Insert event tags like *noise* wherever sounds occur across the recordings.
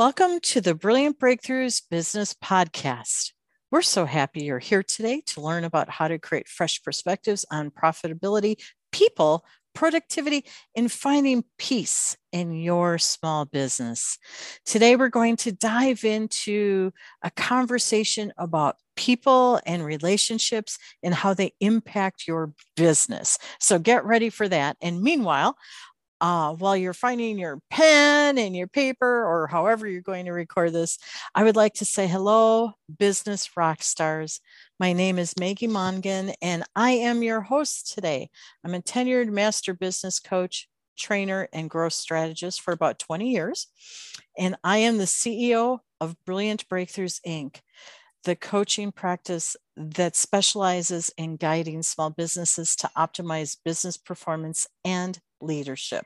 Welcome to the Brilliant Breakthroughs Business Podcast. We're so happy you're here today to learn about how to create fresh perspectives on profitability, people, productivity, and finding peace in your small business. Today, we're going to dive into a conversation about people and relationships and how they impact your business. So get ready for that. And meanwhile, uh, while you're finding your pen and your paper or however you're going to record this, I would like to say hello, business rock stars. My name is Maggie Mongan, and I am your host today. I'm a tenured master business coach, trainer, and growth strategist for about 20 years. And I am the CEO of Brilliant Breakthroughs, Inc., the coaching practice that specializes in guiding small businesses to optimize business performance and leadership.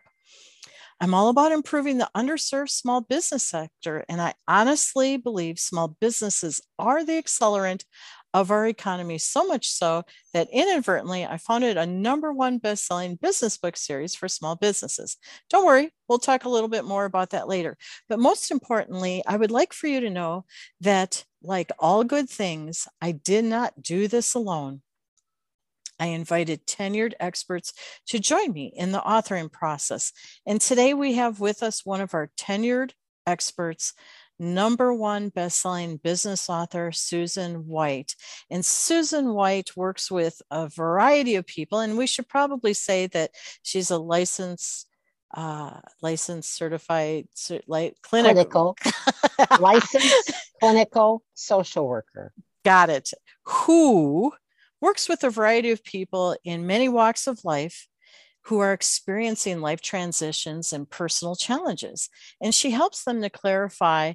I'm all about improving the underserved small business sector, and I honestly believe small businesses are the accelerant of our economy, so much so that inadvertently I founded a number one best-selling business book series for small businesses. Don't worry, we'll talk a little bit more about that later. But most importantly, I would like for you to know that, like all good things, I did not do this alone. I invited tenured experts to join me in the authoring process. And today we have with us one of our tenured experts, number one bestselling business author, Susan White. And Susan White works with a variety of people, and we should probably say that she's a licensed uh, licensed certified like clinical, clinical *laughs* licensed clinical social worker. Got it. Who works with a variety of people in many walks of life who are experiencing life transitions and personal challenges. And she helps them to clarify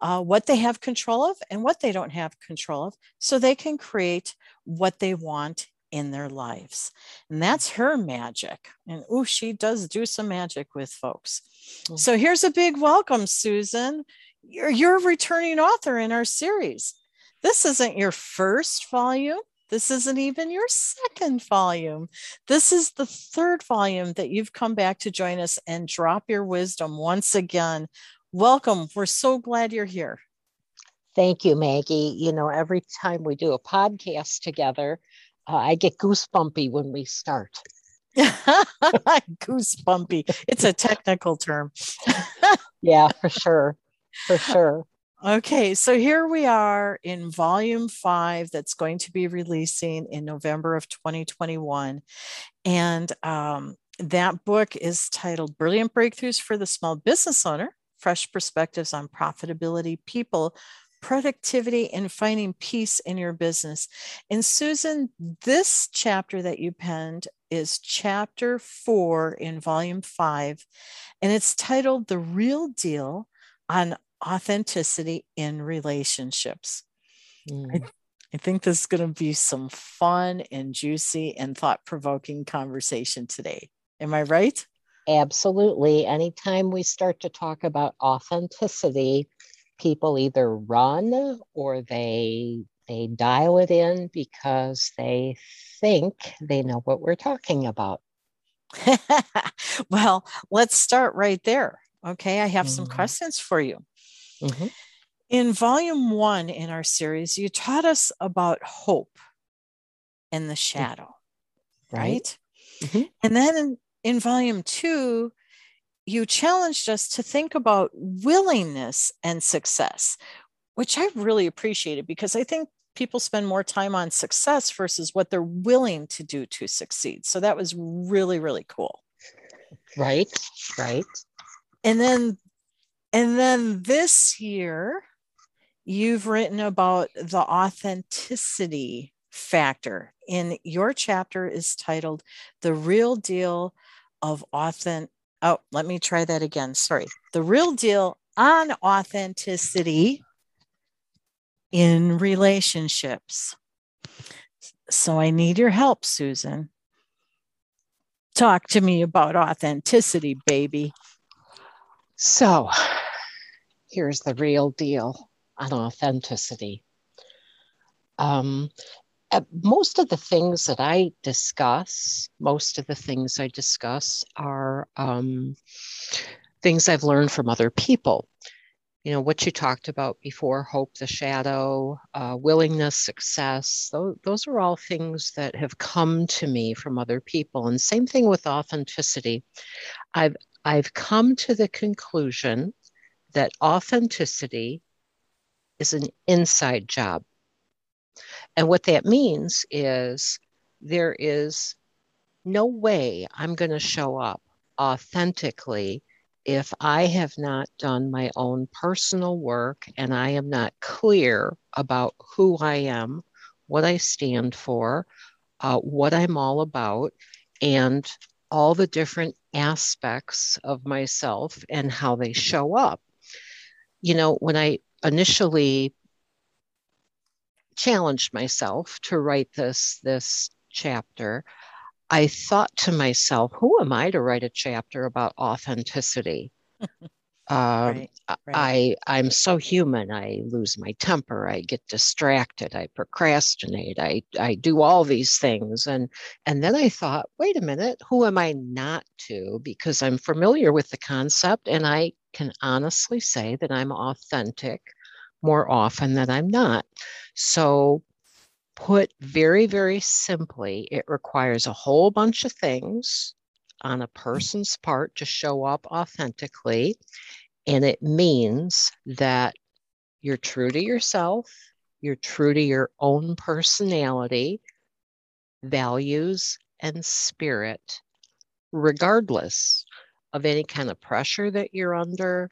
uh, what they have control of and what they don't have control of so they can create what they want in their lives. And that's her magic. And oh, she does do some magic with folks. Mm-hmm. So here's a big welcome, Susan. You're, you're a returning author in our series. This isn't your first volume. This isn't even your second volume. This is the third volume that you've come back to join us and drop your wisdom once again. Welcome. We're so glad you're here. Thank you, Maggie. You know, every time we do a podcast together, uh, I get goosebumpy when we start. *laughs* goosebumpy. It's a technical term. *laughs* yeah, for sure. For sure. Okay, so here we are in volume five that's going to be releasing in November of 2021. And um, that book is titled Brilliant Breakthroughs for the Small Business Owner Fresh Perspectives on Profitability, People, Productivity, and Finding Peace in Your Business. And Susan, this chapter that you penned is chapter four in volume five, and it's titled The Real Deal on authenticity in relationships. Mm. I, I think this is going to be some fun and juicy and thought provoking conversation today. Am I right? Absolutely. Anytime we start to talk about authenticity, people either run or they they dial it in because they think they know what we're talking about. *laughs* well, let's start right there. Okay, I have mm-hmm. some questions for you. Mm-hmm. In volume one in our series, you taught us about hope and the mm. shadow, right? right? Mm-hmm. And then in, in volume two, you challenged us to think about willingness and success, which I really appreciated because I think people spend more time on success versus what they're willing to do to succeed. So that was really, really cool. Right, right. And then and then this year, you've written about the authenticity factor. In your chapter is titled The Real Deal of Authentic. Oh, let me try that again. Sorry. The Real Deal on Authenticity in Relationships. So I need your help, Susan. Talk to me about authenticity, baby. So here's the real deal on authenticity. Um, most of the things that I discuss, most of the things I discuss are um, things I've learned from other people. you know what you talked about before hope the shadow uh, willingness success those, those are all things that have come to me from other people and same thing with authenticity i've i've come to the conclusion that authenticity is an inside job. And what that means is there is no way i'm going to show up authentically if I have not done my own personal work and I am not clear about who I am, what I stand for, uh, what I'm all about, and all the different aspects of myself and how they mm-hmm. show up. You know, when I initially challenged myself to write this this chapter, I thought to myself, who am I to write a chapter about authenticity? *laughs* Um, right, right. I I'm so human. I lose my temper. I get distracted. I procrastinate. I I do all these things, and and then I thought, wait a minute, who am I not to? Because I'm familiar with the concept, and I can honestly say that I'm authentic more often than I'm not. So put very, very simply, it requires a whole bunch of things on a person's part to show up authentically. And it means that you're true to yourself, you're true to your own personality, values, and spirit, regardless of any kind of pressure that you're under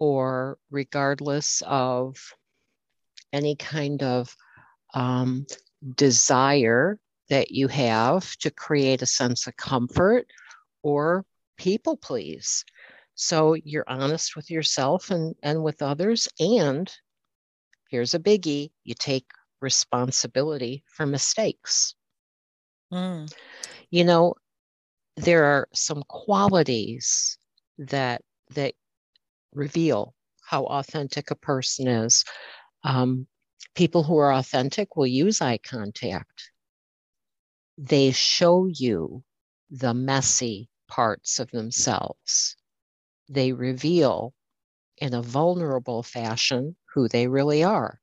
or regardless of any kind of um, desire that you have to create a sense of comfort or people please. So you're honest with yourself and, and with others. And here's a biggie you take responsibility for mistakes. Mm. You know, there are some qualities that that reveal how authentic a person is. Um, people who are authentic will use eye contact. They show you the messy parts of themselves. They reveal in a vulnerable fashion who they really are.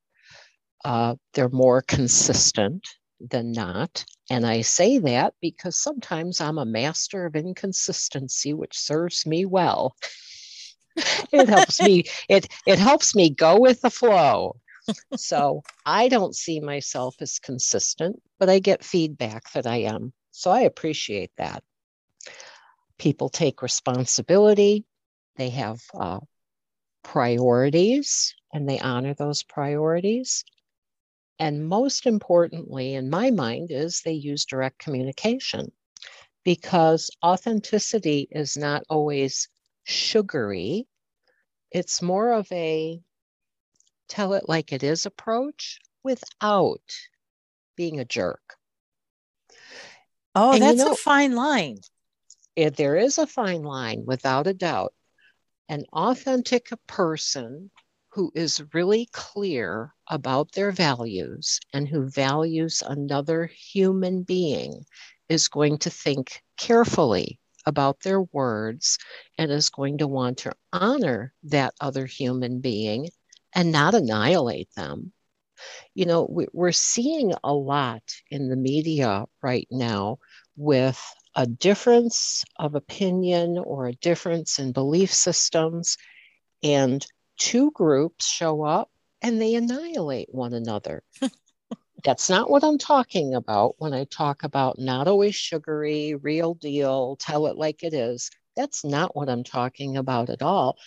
Uh, they're more consistent than not. And I say that because sometimes I'm a master of inconsistency, which serves me well. *laughs* it helps me, it, it helps me go with the flow so I don't see myself as consistent, but I get feedback that I am. So I appreciate that. People take responsibility, they have uh, priorities, and they honor those priorities. And most importantly, in my mind, is they use direct communication because authenticity is not always sugary. It's more of a tell it like it is approach without being a jerk. Oh, and that's you know, a fine line. It, there is a fine line, without a doubt. An authentic person who is really clear about their values and who values another human being is going to think carefully about their words and is going to want to honor that other human being and not annihilate them. You know, we're seeing a lot in the media right now with a difference of opinion or a difference in belief systems, and two groups show up and they annihilate one another. *laughs* That's not what I'm talking about when I talk about not always sugary, real deal, tell it like it is. That's not what I'm talking about at all.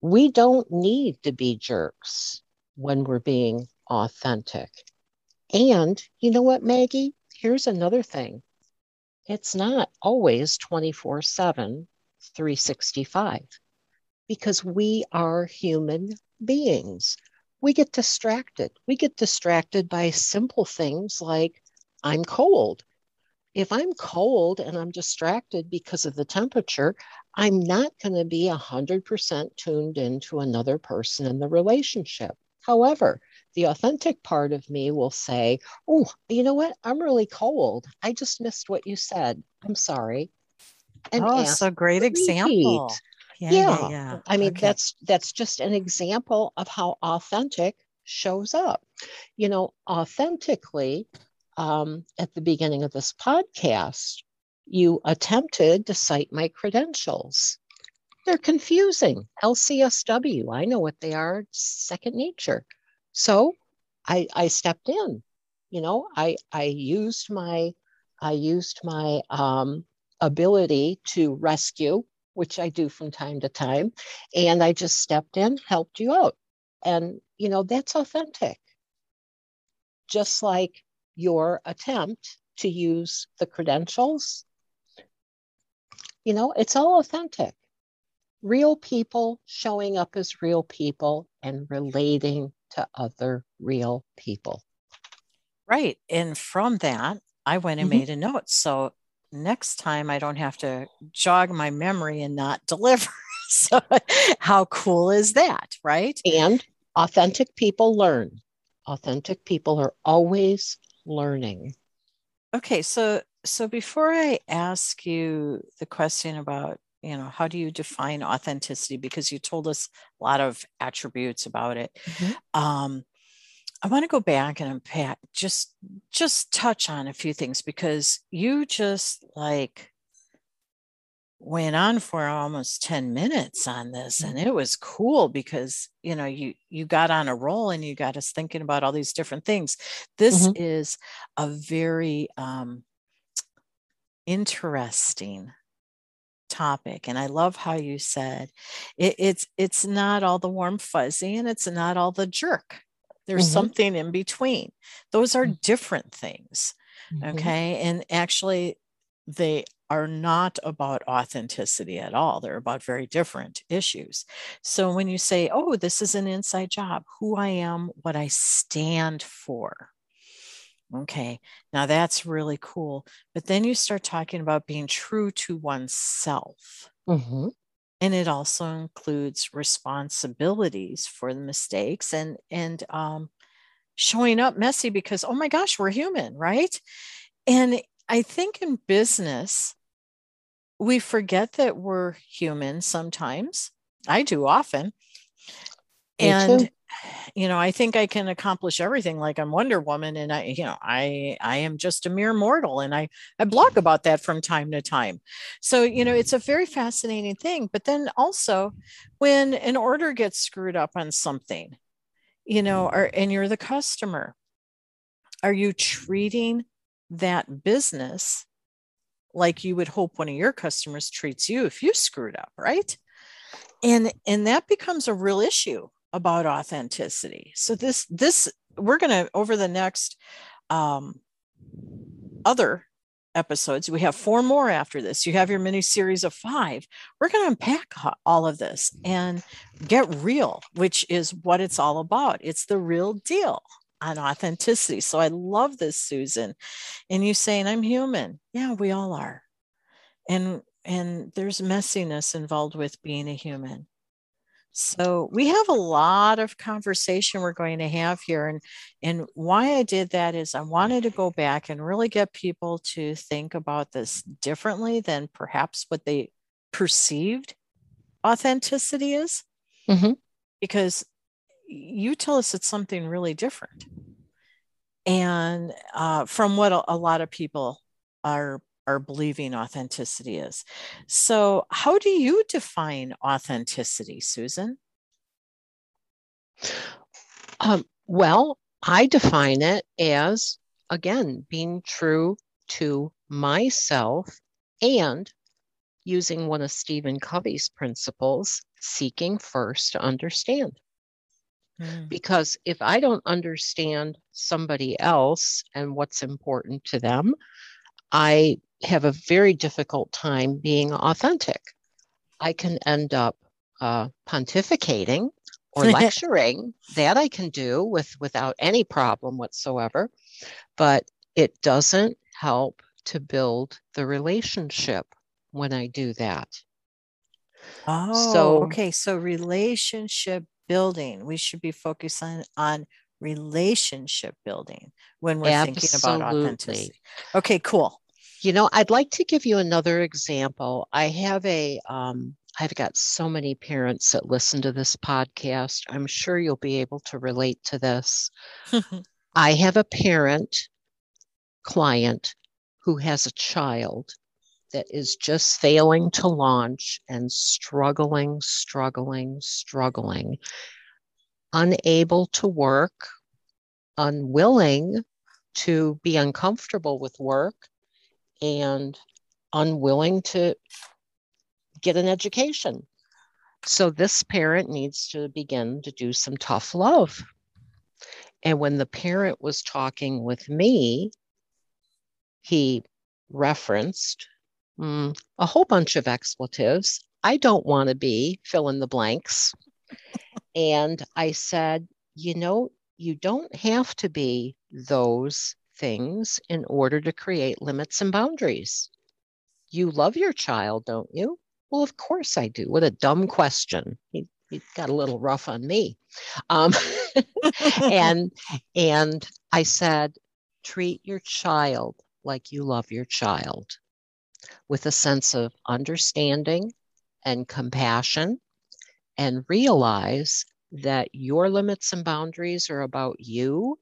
We don't need to be jerks when we're being authentic. And you know what, Maggie? Here's another thing it's not always 24 7, 365, because we are human beings. We get distracted. We get distracted by simple things like, I'm cold. If I'm cold and I'm distracted because of the temperature, I'm not going to be 100% tuned into another person in the relationship. However, the authentic part of me will say, Oh, you know what? I'm really cold. I just missed what you said. I'm sorry. And oh, a great example. Yeah, yeah. yeah, yeah. I mean, okay. that's that's just an example of how authentic shows up. You know, authentically, um, at the beginning of this podcast, you attempted to cite my credentials. They're confusing. LCSW, I know what they are, second nature. So I, I stepped in. You know, I I used my I used my um, ability to rescue, which I do from time to time, and I just stepped in, helped you out, and you know that's authentic. Just like your attempt to use the credentials, you know, it's all authentic. Real people showing up as real people and relating to other real people. Right. And from that, I went and mm-hmm. made a note. So next time I don't have to jog my memory and not *laughs* deliver. so how cool is that? Right. And authentic people learn. Authentic people are always learning. Okay. So, so before I ask you the question about you know how do you define authenticity because you told us a lot of attributes about it mm-hmm. um, i want to go back and unpack just just touch on a few things because you just like went on for almost 10 minutes on this and it was cool because you know you you got on a roll and you got us thinking about all these different things this mm-hmm. is a very um interesting topic and i love how you said it, it's it's not all the warm fuzzy and it's not all the jerk. There's mm-hmm. something in between. Those are mm. different things mm-hmm. okay? And actually they are not about authenticity at all. They're about very different issues. So when you say oh this is an inside job. Who i am what i stand for Okay, now that's really cool. But then you start talking about being true to oneself. Mm-hmm. And it also includes responsibilities for the mistakes and and um, showing up messy because oh my gosh, we're human, right? And I think in business, we forget that we're human sometimes. I do often. Me and too you know i think i can accomplish everything like i'm wonder woman and i you know i i am just a mere mortal and i i blog about that from time to time. So you know it's mm. a very fascinating thing but then also when an order gets screwed up on something you know mm. or and you're the customer are you treating that business like you would hope one of your customers treats you if you screwed up right? And and that becomes a real issue about authenticity. So this this we're going to over the next um, other episodes. We have four more after this. You have your mini series of five. We're going to unpack all of this and get real, which is what it's all about. It's the real deal on authenticity. So I love this, Susan. And you saying I'm human. Yeah, we all are. And and there's messiness involved with being a human. So we have a lot of conversation we're going to have here. And, and why I did that is I wanted to go back and really get people to think about this differently than perhaps what they perceived authenticity is. Mm-hmm. Because you tell us it's something really different. And uh, from what a, a lot of people are are believing authenticity is. So, how do you define authenticity, Susan? Um, well, I define it as, again, being true to myself and using one of Stephen Covey's principles, seeking first to understand. Mm. Because if I don't understand somebody else and what's important to them, I have a very difficult time being authentic. I can end up uh, pontificating or *laughs* lecturing. that I can do with without any problem whatsoever, but it doesn't help to build the relationship when I do that. Oh, so okay. So relationship building. We should be focusing on relationship building when we're absolutely. thinking about authenticity. Okay, cool. You know, I'd like to give you another example. I have a um, I've got so many parents that listen to this podcast. I'm sure you'll be able to relate to this. *laughs* I have a parent client who has a child that is just failing to launch and struggling, struggling, struggling, unable to work, unwilling to be uncomfortable with work, and unwilling to get an education. So this parent needs to begin to do some tough love. And when the parent was talking with me, he referenced mm, a whole bunch of expletives. I don't want to be fill in the blanks. and I said, you know, you don't have to be those things in order to create limits and boundaries. You love your child, don't you? Well, of course I do. What a dumb question. He, he got a little rough on me. Um, *laughs* and and I said, treat your child like you love your child with a sense of understanding and compassion and realize that your limits and boundaries are about you,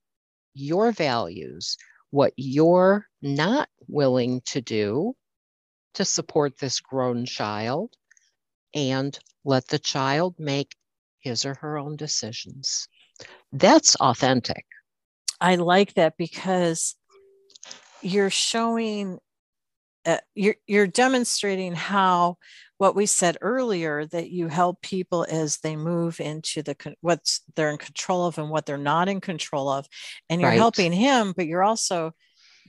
your values, what you're not willing to do to support this grown child and let the child make his or her own decisions. That's authentic. I like that because you're showing uh, you're you're demonstrating how what we said earlier that you help people as they move into the what's they're in control of and what they're not in control of and you're right. helping him but you're also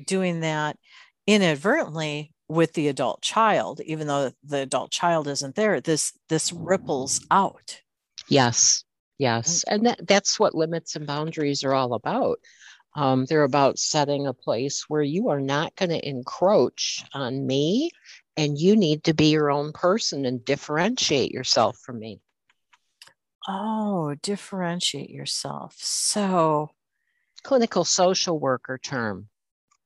doing that inadvertently with the adult child even though the adult child isn't there this this ripples out. Yes. Yes. And that, that's what limits and boundaries are all about um, they're about setting a place where you are not going to encroach on me and you need to be your own person and differentiate yourself from me oh differentiate yourself so clinical social worker term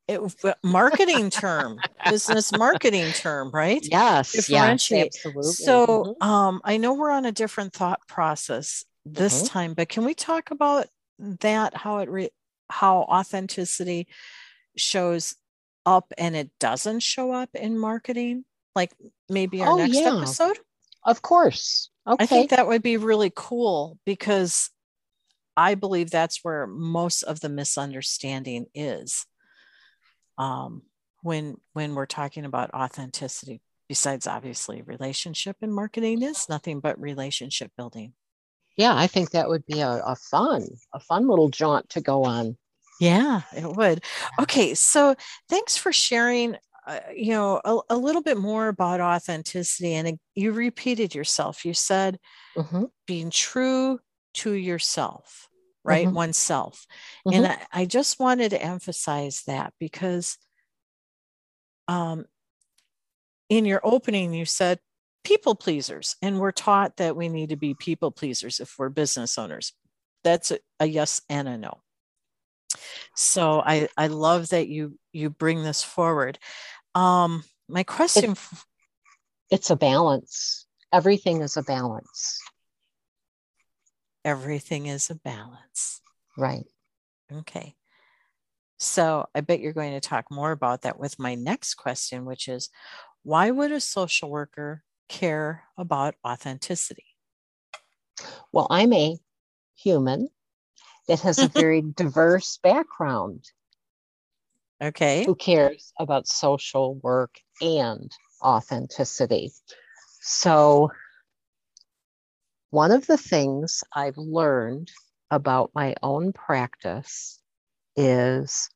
it, marketing term, *laughs* business marketing term, right? Yes, differentiate. Yes, absolutely. So, mm-hmm. um, I know we're on a different thought process this mm-hmm. time, but can we talk about that? How it re- how authenticity shows up and it doesn't show up in marketing, like maybe our oh, next yeah. episode. Of course. Okay. I think that would be really cool because I believe that's where most of the misunderstanding is um, when when we're talking about authenticity besides obviously relationship and marketing is nothing but relationship building yeah i think that would be a, a fun a fun little jaunt to go on yeah it would okay so thanks for sharing uh, you know a, a, little bit more about authenticity and you repeated yourself you said mm-hmm. being true to yourself right? Mm-hmm. Oneself. Mm-hmm. And I, I, just wanted to emphasize that because um, in your opening, you said people pleasers, and we're taught that we need to be people pleasers if we're business owners. That's a, a yes and a no. So I, I love that you you bring this forward. Um, my question it, it's a balance. Everything is a balance everything is a balance. Right. Okay. So I bet you're going to talk more about that with my next question, which is why would a social worker care about authenticity? Well, I'm a human that has a *laughs* very diverse background. Okay. Who cares about social work and authenticity? So one of the things I've learned about my own practice is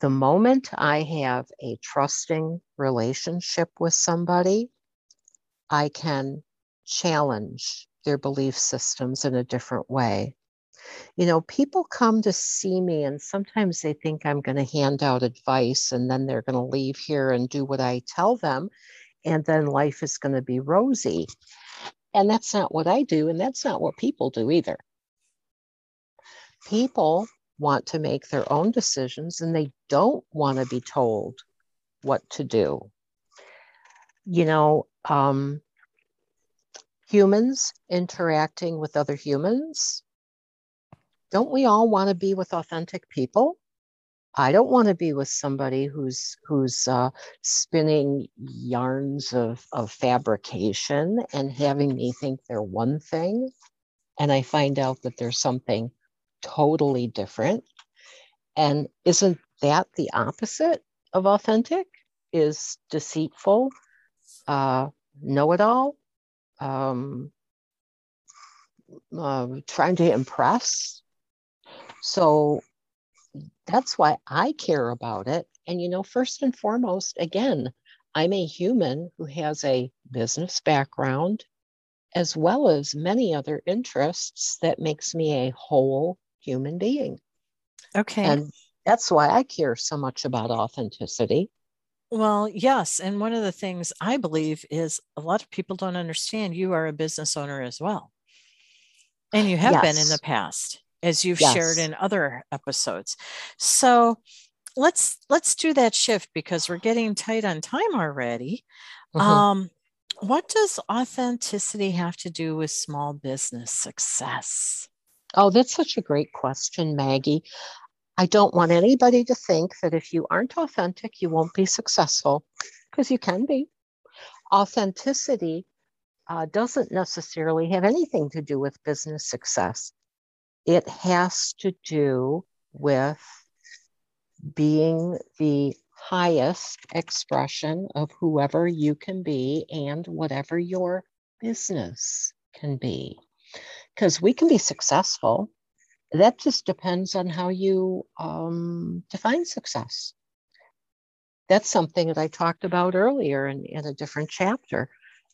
the moment I have a trusting relationship with somebody, I can challenge their belief systems in a different way. You know, people come to see me and sometimes they think I'm going to hand out advice and then they're going to leave here and do what I tell them. And then life is going to be rosy. And that's not what I do, and that's not what people do either. People want to make their own decisions and they don't want to be told what to do. You know, um, humans interacting with other humans. Don't we all want to be with authentic people? I don't want to be with somebody who's who's uh, spinning yarns of, of fabrication and having me think they're one thing, and I find out that there's something totally different. And isn't that the opposite of authentic? Is deceitful, uh, know it all, um, uh, trying to impress. So that's why I care about it. And, you know, first and foremost, again, I'm a human who has a business background as well as many other interests that makes me a whole human being. Okay. And that's why I care so much about authenticity. Well, yes. And one of the things I believe is a lot of people don't understand you are a business owner as well. And you have yes. been in the past as you've yes. shared in other episodes. So let's let's do that shift because we're getting tight on time already. Mm-hmm. Um, what does authenticity have to do with small business success? Oh, that's such a great question, Maggie. I don't want anybody to think that if you aren't authentic, you won't be successful, because you can be. Authenticity uh, doesn't necessarily have anything to do with business success it has to do with being the highest expression of whoever you can be and whatever your business can be. Because we can be successful. That just depends on how you um, define success. That's something that I talked about earlier in, in a different chapter.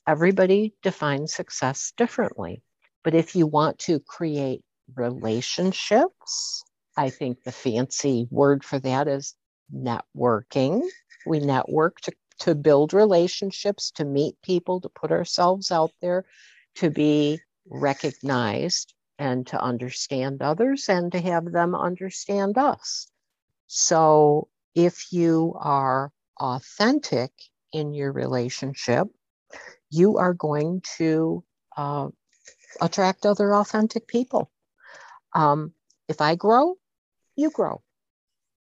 Everybody defines success differently. But if you want to create relationships. I think the fancy word for that is networking. We network to, to build relationships, to meet people, to put ourselves out there, to be recognized, and to understand others and to have them understand us. So if you are authentic in your relationship, you are going to uh, attract other authentic people. Um, if I grow, you grow.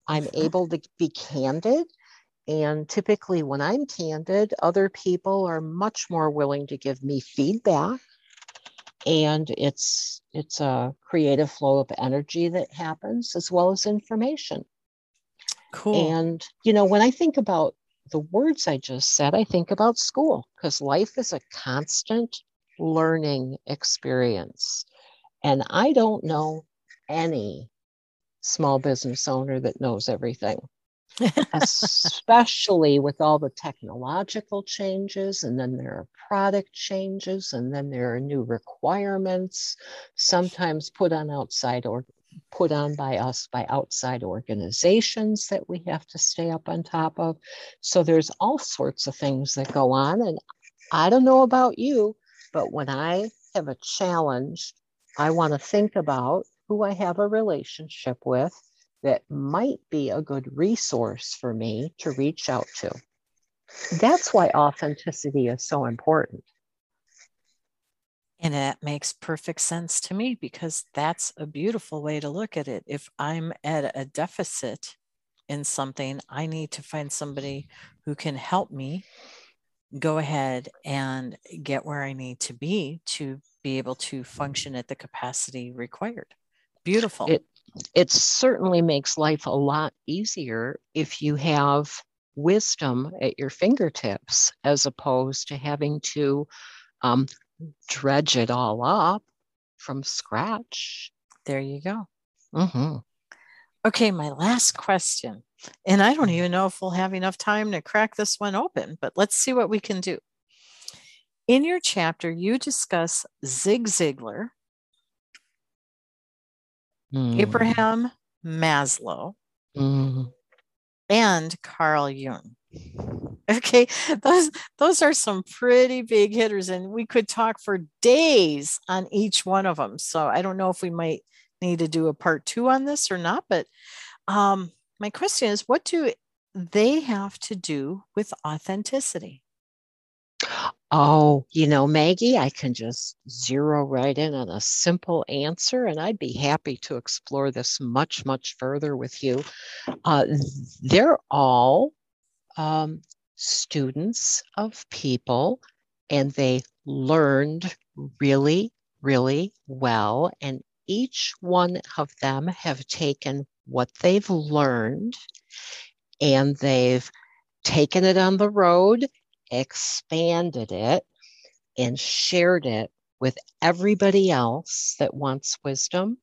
I'm able to be candid. And typically, when I'm candid, other people are much more willing to give me feedback. And it's it's a creative flow of energy that happens as well as information. Cool. And you know, when I think about the words I just said, I think about school because life is a constant learning experience. And I don't know any small business owner that knows everything, *laughs* especially with all the technological changes. And then there are product changes, and then there are new requirements, sometimes put on outside or put on by us by outside organizations that we have to stay up on top of. So there's all sorts of things that go on. And I don't know about you, but when I have a challenge I want to think about who I have a relationship with that might be a good resource for me to reach out to. That's why authenticity is so important. And that makes perfect sense to me because that's a beautiful way to look at it. If I'm at a deficit in something, I need to find somebody who can help me go ahead and get where I need to be to be able to function at the capacity required. Beautiful. It it certainly makes life a lot easier if you have wisdom at your fingertips as opposed to having to um, dredge it all up from scratch. There you go. Mm-hmm. Okay, my last question. And I don't even know if we'll have enough time to crack this one open, but let's see what we can do. In your chapter, you discuss Zig Ziglar, mm. Abraham Maslow, mm. and Carl Jung. Okay, those those are some pretty big hitters, and we could talk for days on each one of them. So I don't know if we might need to do a part two on this or not. But um, my question is, what do they have to do with authenticity? Oh, you know, Maggie, I can just zero right in on a simple answer, and I'd be happy to explore this much, much further with you. Uh, they're all um, students of people, and they learned really, really well. And each one of them have taken what they've learned and they've taken it on the road expanded it and shared it with everybody else that wants wisdom.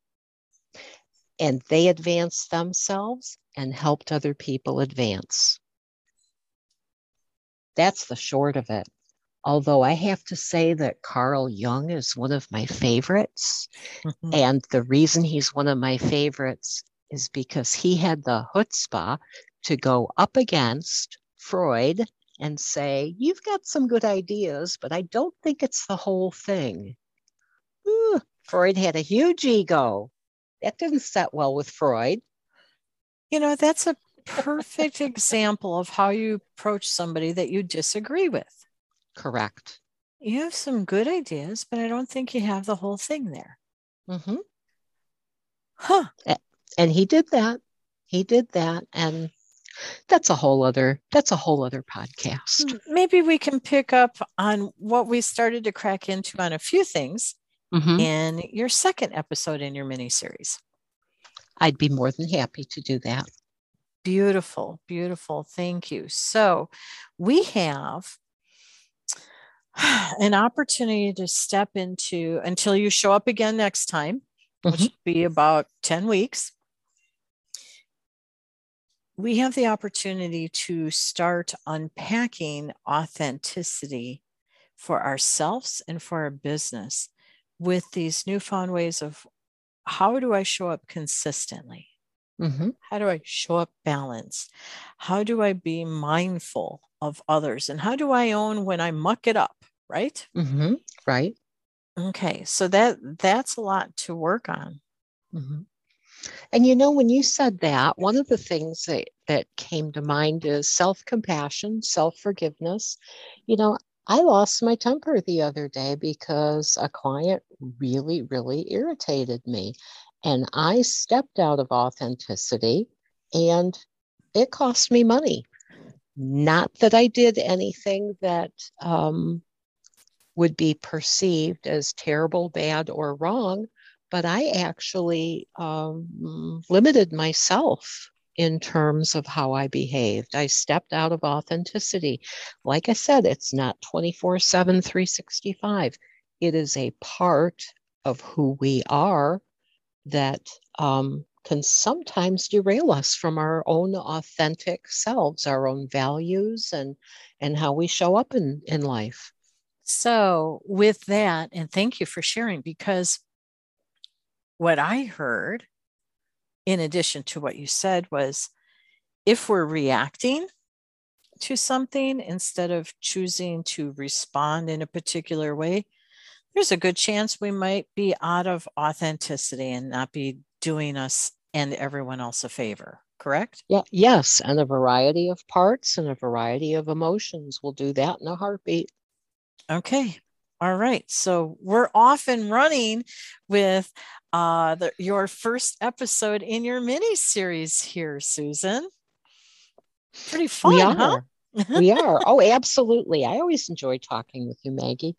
And they advanced themselves and helped other people advance. That's the short of it. Although I have to say that Carl Jung is one of my favorites. Mm-hmm. And the reason he's one of my favorites is because he had the chutzpah to go up against Freud and say, You've got some good ideas, but I don't think it's the whole thing. Ooh, Freud had a huge ego. That didn't set well with Freud. You know, that's a perfect example of how you approach somebody that you disagree with. Correct. You have some good ideas, but I don't think you have the whole thing there. Mm-hmm. Huh. And he did that. He did that. And that's a whole other that's a whole other podcast. Maybe we can pick up on what we started to crack into on a few things mm-hmm. in your second episode in your mini series i'd be more than happy to do that. Beautiful beautiful. Thank you. So we have *sighs* an opportunity to step into until you show up again next time mm-hmm. which will be about 10 weeks we have the opportunity to start unpacking authenticity for ourselves and for our business with these newfound ways of how do I show up consistently? Mm-hmm. How do I show up balanced? How do I be mindful of others? And how do I own when I muck it up? Right? Mm-hmm. Right. Okay. So that that's a lot to work on. Mm-hmm. And you know, when you said that, one of the things that, that came to mind is self compassion, self forgiveness. You know, I lost my temper the other day because a client really, really irritated me. And I stepped out of authenticity and it cost me money. Not that I did anything that um, would be perceived as terrible, bad, or wrong, but I actually um, limited myself in terms of how I behaved. I stepped out of authenticity. Like I said, it's not 24 7, 365. It is a part of who we are that um, can sometimes derail us from our own authentic selves, our own values, and, and how we show up in, in life. So, with that, and thank you for sharing because what I heard, in addition to what you said, was if we're reacting to something instead of choosing to respond in a particular way, there's a good chance we might be out of authenticity and not be doing us and everyone else a favor. Correct? Yeah, yes. And a variety of parts and a variety of emotions will do that in a heartbeat. Okay. All right. So we're off and running with uh, the, your first episode in your mini series here, Susan. Pretty fun, we are. huh? we are. Oh, absolutely. I always enjoy talking with you, Maggie.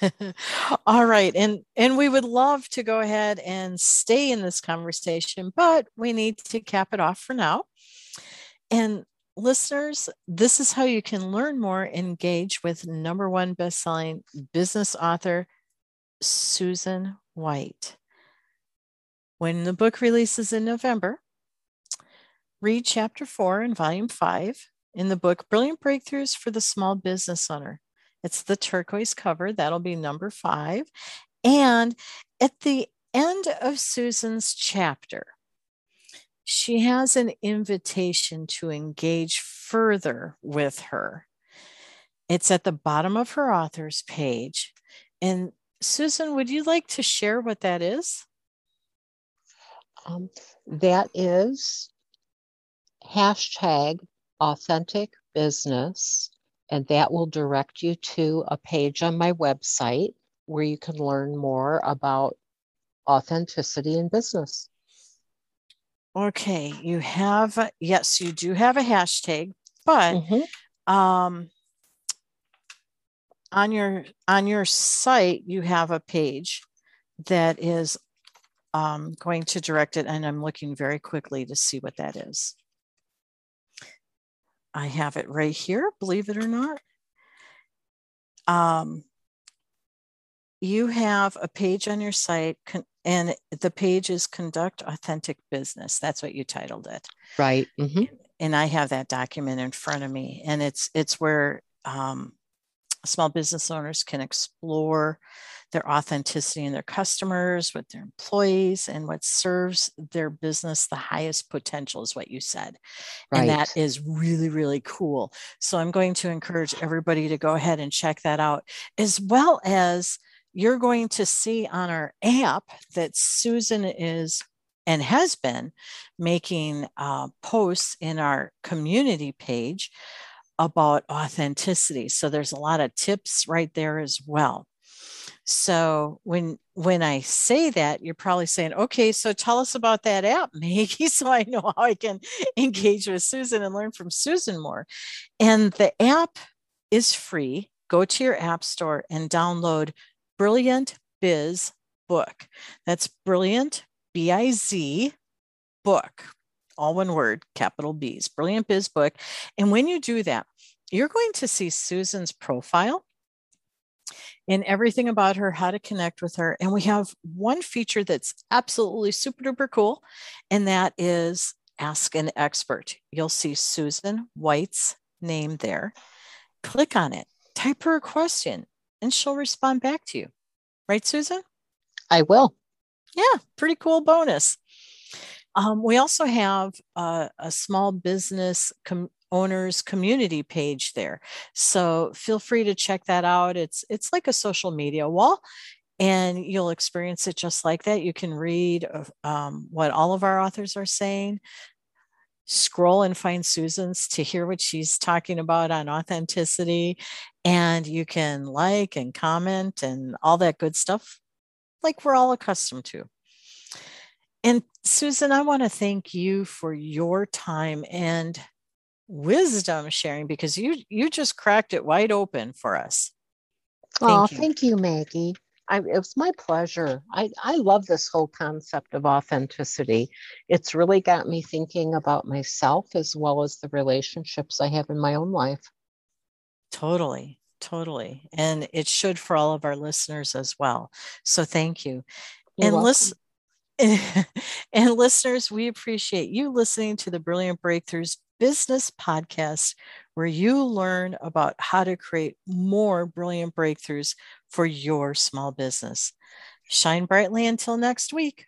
*laughs* All right. And and we would love to go ahead and stay in this conversation, but we need to cap it off for now. And listeners, this is how you can learn more, engage with number one bestselling business author, Susan White. When the book releases in November, read chapter four in volume five in the book Brilliant Breakthroughs for the Small Business Owner. It's the turquoise cover, that'll be number five. And at the end of Susan's chapter, she has an invitation to engage further with her. It's at the bottom of her author's page. And Susan, would you like to share what that is? Um, that is hashtag authentic business and that will direct you to a page on my website where you can learn more about authenticity in business. Okay, you have, yes, you do have a hashtag, but mm-hmm. um, on your on your site you have a page that is um, going to direct it and i'm looking very quickly to see what that is i have it right here believe it or not um, you have a page on your site con- and the page is conduct authentic business that's what you titled it right mm-hmm. and i have that document in front of me and it's it's where um, small business owners can explore their authenticity in their customers, with their employees, and what serves their business the highest potential is what you said. Right. And that is really, really cool. So I'm going to encourage everybody to go ahead and check that out, as well as you're going to see on our app that Susan is and has been making uh, posts in our community page about authenticity. So there's a lot of tips right there as well. So when when I say that, you're probably saying, okay, so tell us about that app, *laughs* Maggie, so I know how I can engage with Susan and learn from Susan more. And the app is free. Go to your app store and download Brilliant Biz Book. That's Brilliant B I Z book all one word, capital B's, Brilliant Biz Book. And when you do that, you're going to see Susan's profile and everything about her, how to connect with her. And we have one feature that's absolutely super duper cool, and that is Ask an Expert. You'll see Susan White's name there. Click on it, type her a question, and she'll respond back to you. Right, Susan? I will. Yeah, pretty cool bonus. Um, we also have a, a small business com- owners community page there, so feel free to check that out. It's it's like a social media wall, and you'll experience it just like that. You can read um, what all of our authors are saying. Scroll and find Susan's to hear what she's talking about on authenticity. And you can like and comment and all that good stuff, like we're all accustomed to. And Susan, I want to thank you for your time and wisdom sharing because you you just cracked it wide open for us. Thank oh, you. thank you, Maggie. I, it was my pleasure. I, I love this whole concept of authenticity. It's really got me thinking about myself as well as the relationships I have in my own life. Totally, totally. And it should for all of our listeners as well. So thank you. You're and listen *laughs* and listeners, we appreciate you listening to the Brilliant Breakthroughs Business Podcast, where you learn about how to create more brilliant breakthroughs for your small business. Shine brightly until next week.